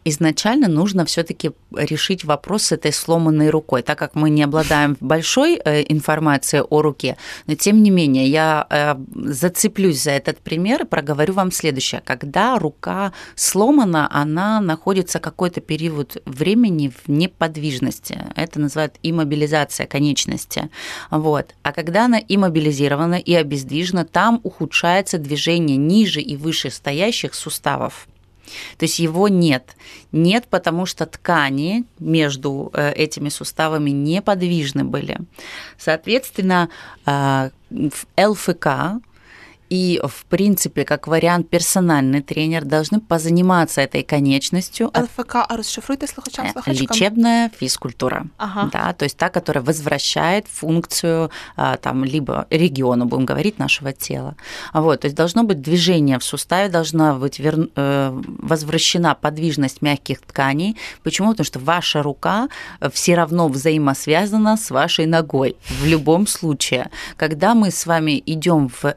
изначально нужно все-таки решить вопрос с этой сломанной рукой, так как мы не обладаем большой э, информацией о руке, но тем не менее я э, зацеплюсь за этот пример и проговорю вам следующее. Когда рука сломана, она находится какой-то период времени в неподвижности. Это называют иммобилизация конечности. Вот. А когда она иммобилизирована и обездвижена, там ухудшается движение ниже и выше стоящих суставов. То есть его нет. Нет, потому что ткани между э, этими суставами неподвижны были. Соответственно, э, ЛФК и, в принципе, как вариант, персональный тренер должны позаниматься этой конечностью. ЛФК, а розшифруйте слухачам, Э, слухачкам. Лечебная физкультура. Ага. Да, то есть та, которая возвращает функцию а, там, либо региона, будем говорить, нашего тела. Вот, то есть должно быть движение в суставе, должна быть вер... э, возвращена подвижность мягких тканей. Почему? Потому что ваша рука все равно взаимосвязана с вашей ногой в любом случае. Когда мы с вами идем в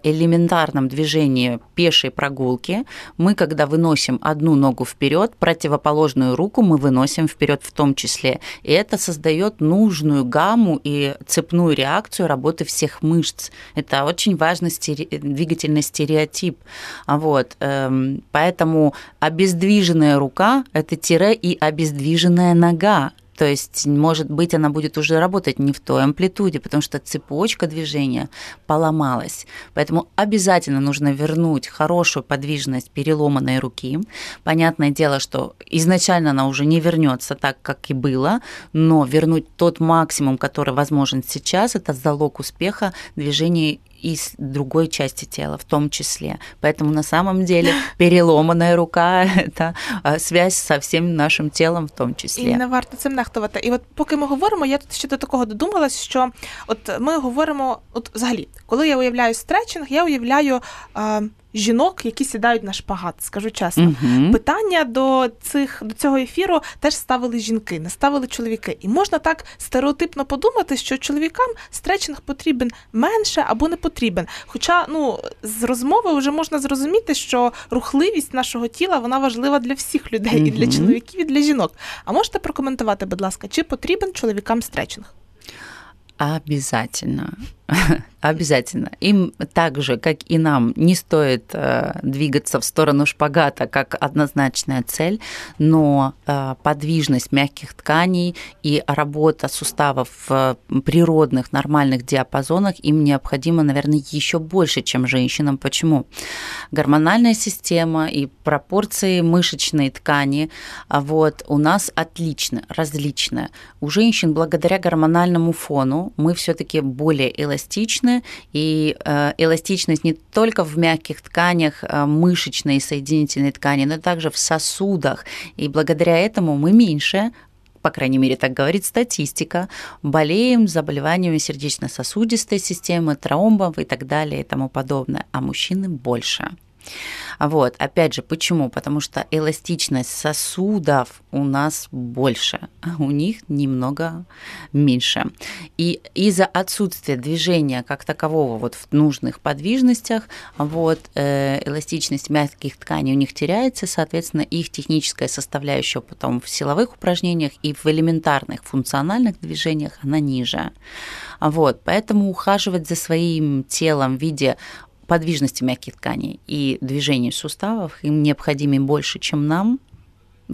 элементарном движении пешей прогулки, мы, когда выносим одну ногу вперед, противоположную руку мы выносим вперед в том числе. И это создает нужную гамму и цепную реакцию работы всех мышц. Это очень важный стере... двигательный стереотип. Вот. эм, Поэтому обездвиженная рука – это тире и обездвиженная нога. То есть, может быть, она будет уже работать не в той амплитуде, потому что цепочка движения поломалась. Поэтому обязательно нужно вернуть хорошую подвижность переломанной руки. Понятное дело, что изначально она уже не вернется так, как и было, но вернуть тот максимум, который возможен сейчас, это залог успеха движения и с другой части тела в том числе. Поэтому на самом деле переломанная рука – это а, связь со всім нашим тілом в тому числі. І не варто цим нехтувати. І от поки ми говоримо, я тут ще до такого додумалась, що от ми говоримо, от взагалі, коли я уявляю стретчинг, я уявляю е, жінок, які сідають на шпагат, скажу чесно. Мгм. Питання до цих до цього ефіру теж ставили жінки, не ставили чоловіки. І можна так стереотипно подумати, що чоловікам стретчинг потрібен менше або не потрібен. Хоча ну з розмови вже можна зрозуміти, що рухливість нашого тіла вона важлива для всіх людей, і для чоловіків, і для жінок. А можете прокоментувати, будь ласка, чи потрібен чоловікам стретчинг? Обязательно. Обязательно. Им так же, как и нам, не стоит э, двигаться в сторону шпагата как однозначная цель, но э, подвижность мягких тканей и работа суставов в природных, нормальных диапазонах им необходимо, наверное, еще больше, чем женщинам. Почему? Гормональная система и пропорции мышечной ткани а вот, у нас отлично, различны. У женщин благодаря гормональному фону мы все-таки более эластичны, и э, эластичность не только в мягких тканях, э, мышечной и соединительной ткани, но также в сосудах. И благодаря этому мы меньше по крайней мере, так говорит статистика, болеем заболеваниями сердечно-сосудистой системы, тромбов и так далее и тому подобное, а мужчины больше. Вот, опять же, почему? Потому что эластичность сосудов у нас больше, а у них немного меньше. И из-за отсутствия движения как такового вот в нужных подвижностях, вот, э, эластичность мягких тканей у них теряется, соответственно, их техническая составляющая потом в силовых упражнениях и в элементарных функциональных движениях она ниже. Вот, поэтому ухаживать за своим телом в виде подвижности мягких тканей и движений суставов им необходимы больше, чем нам,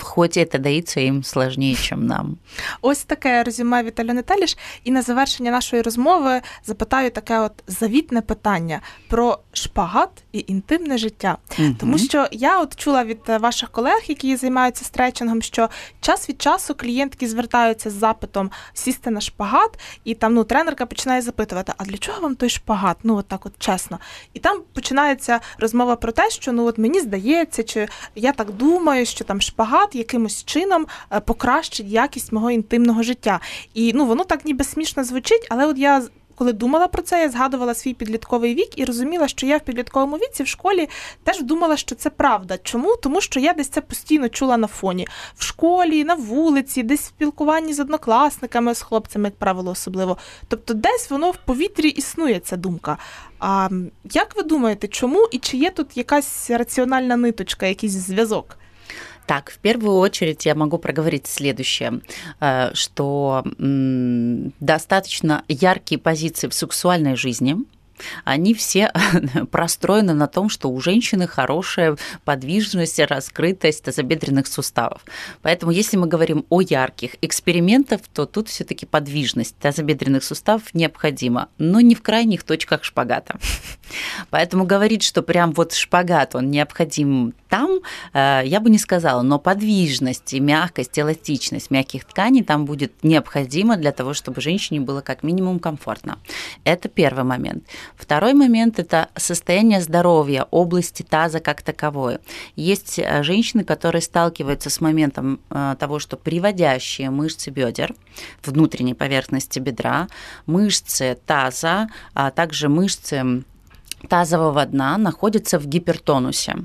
Хоч це дається їм сложніше, ніж нам. Ось таке резюме від Альони Таліш. І на завершення нашої розмови запитаю таке от завітне питання про шпагат і інтимне життя. Мгм. Тому що я от чула від е, ваших колег, які займаються стретчингом, що час від часу клієнтки звертаються з запитом сісти на шпагат, і там ну тренерка починає запитувати: а для чого вам той шпагат? Ну от так, от чесно. І там починається розмова про те, що ну от мені здається, чи я так думаю, що там шпагат якимось чином е, покращить якість мого інтимного життя. І ну воно так ніби смішно звучить, але от я коли думала про це, я згадувала свій підлітковий вік і розуміла, що я в підлітковому віці в школі теж думала, що це правда. Чому? Тому що я десь це постійно чула на фоні в школі, на вулиці, десь в спілкуванні з однокласниками, з хлопцями, як правило, особливо. Тобто, десь воно в повітрі існує ця думка. А як ви думаєте, чому і чи є тут якась раціональна ниточка, якийсь зв'язок? Так, в первую очередь я могу проговорить следующее, э, что достаточно яркие позиции в сексуальной жизни, они все простроены на том, что у женщины хорошая подвижность, раскрытость тазобедренных суставов. Поэтому если мы говорим о ярких экспериментах, то тут все таки подвижность тазобедренных суставов необходима, но не в крайних точках шпагата. Поэтому говорить, что прям вот шпагат, он необходим там, э, я бы не сказала, но подвижность и мягкость, эластичность мягких тканей там будет необходима для того, чтобы женщине было как минимум комфортно. Это первый момент. Второй момент – это состояние здоровья области таза как таковой. Есть э, женщины, которые сталкиваются с моментом э, того, что приводящие мышцы бедер, внутренней поверхности бедра, мышцы таза, а также мышцы тазового дна находятся в гипертонусе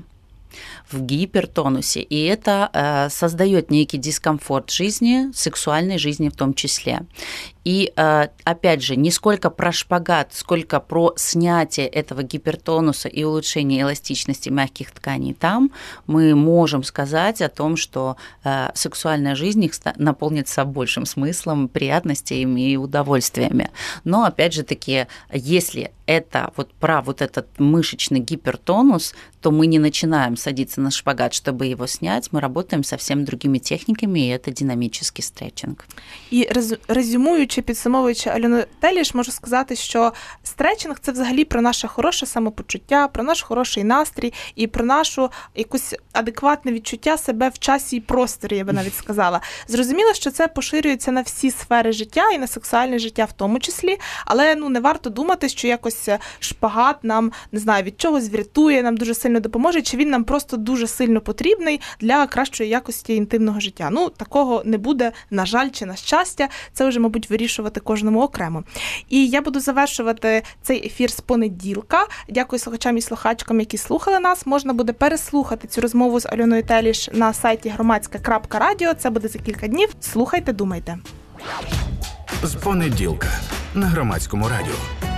в гипертонусе, и это э, создает некий дискомфорт жизни, сексуальной жизни в том числе. И э, опять же, не сколько про шпагат, сколько про снятие этого гипертонуса и улучшение эластичности мягких тканей там, мы можем сказать о том, что э, сексуальная жизнь их наполнится большим смыслом, приятностями и удовольствиями. Но опять же таки, если это вот про вот этот мышечный гипертонус, то мы не начинаем садиться на шпагат, чтобы его снять, мы работаем совсем другими техниками, и это динамический стретчинг. І резюмуючи, підсумовуючи Альону Теліш, можу сказати, що стретчинг – це взагалі про наше хороше самопочуття, про наш хороший настрій і про нашу якусь адекватне відчуття себе в часі і просторі, я би навіть сказала. Зрозуміло, що це поширюється на всі сфери життя і на сексуальне життя в тому числі, але ну не варто думати, що якось шпагат нам не знаю від чогось врятує, нам дуже сильно допоможе, чи він нам просто дуже сильно потрібний для кращої якості інтимного життя. Ну такого не буде, на жаль, чи на щастя. Це вже, мабуть, вирішувати кожному окремо. І я буду завершувати цей ефір з понеділка. Дякую слухачам і слухачкам, які слухали нас. Можна буде переслухати цю розмову з Альоною Теліш на сайті громадська.радіо. Це буде за кілька днів. Слухайте, думайте. З понеділка на громадському радіо.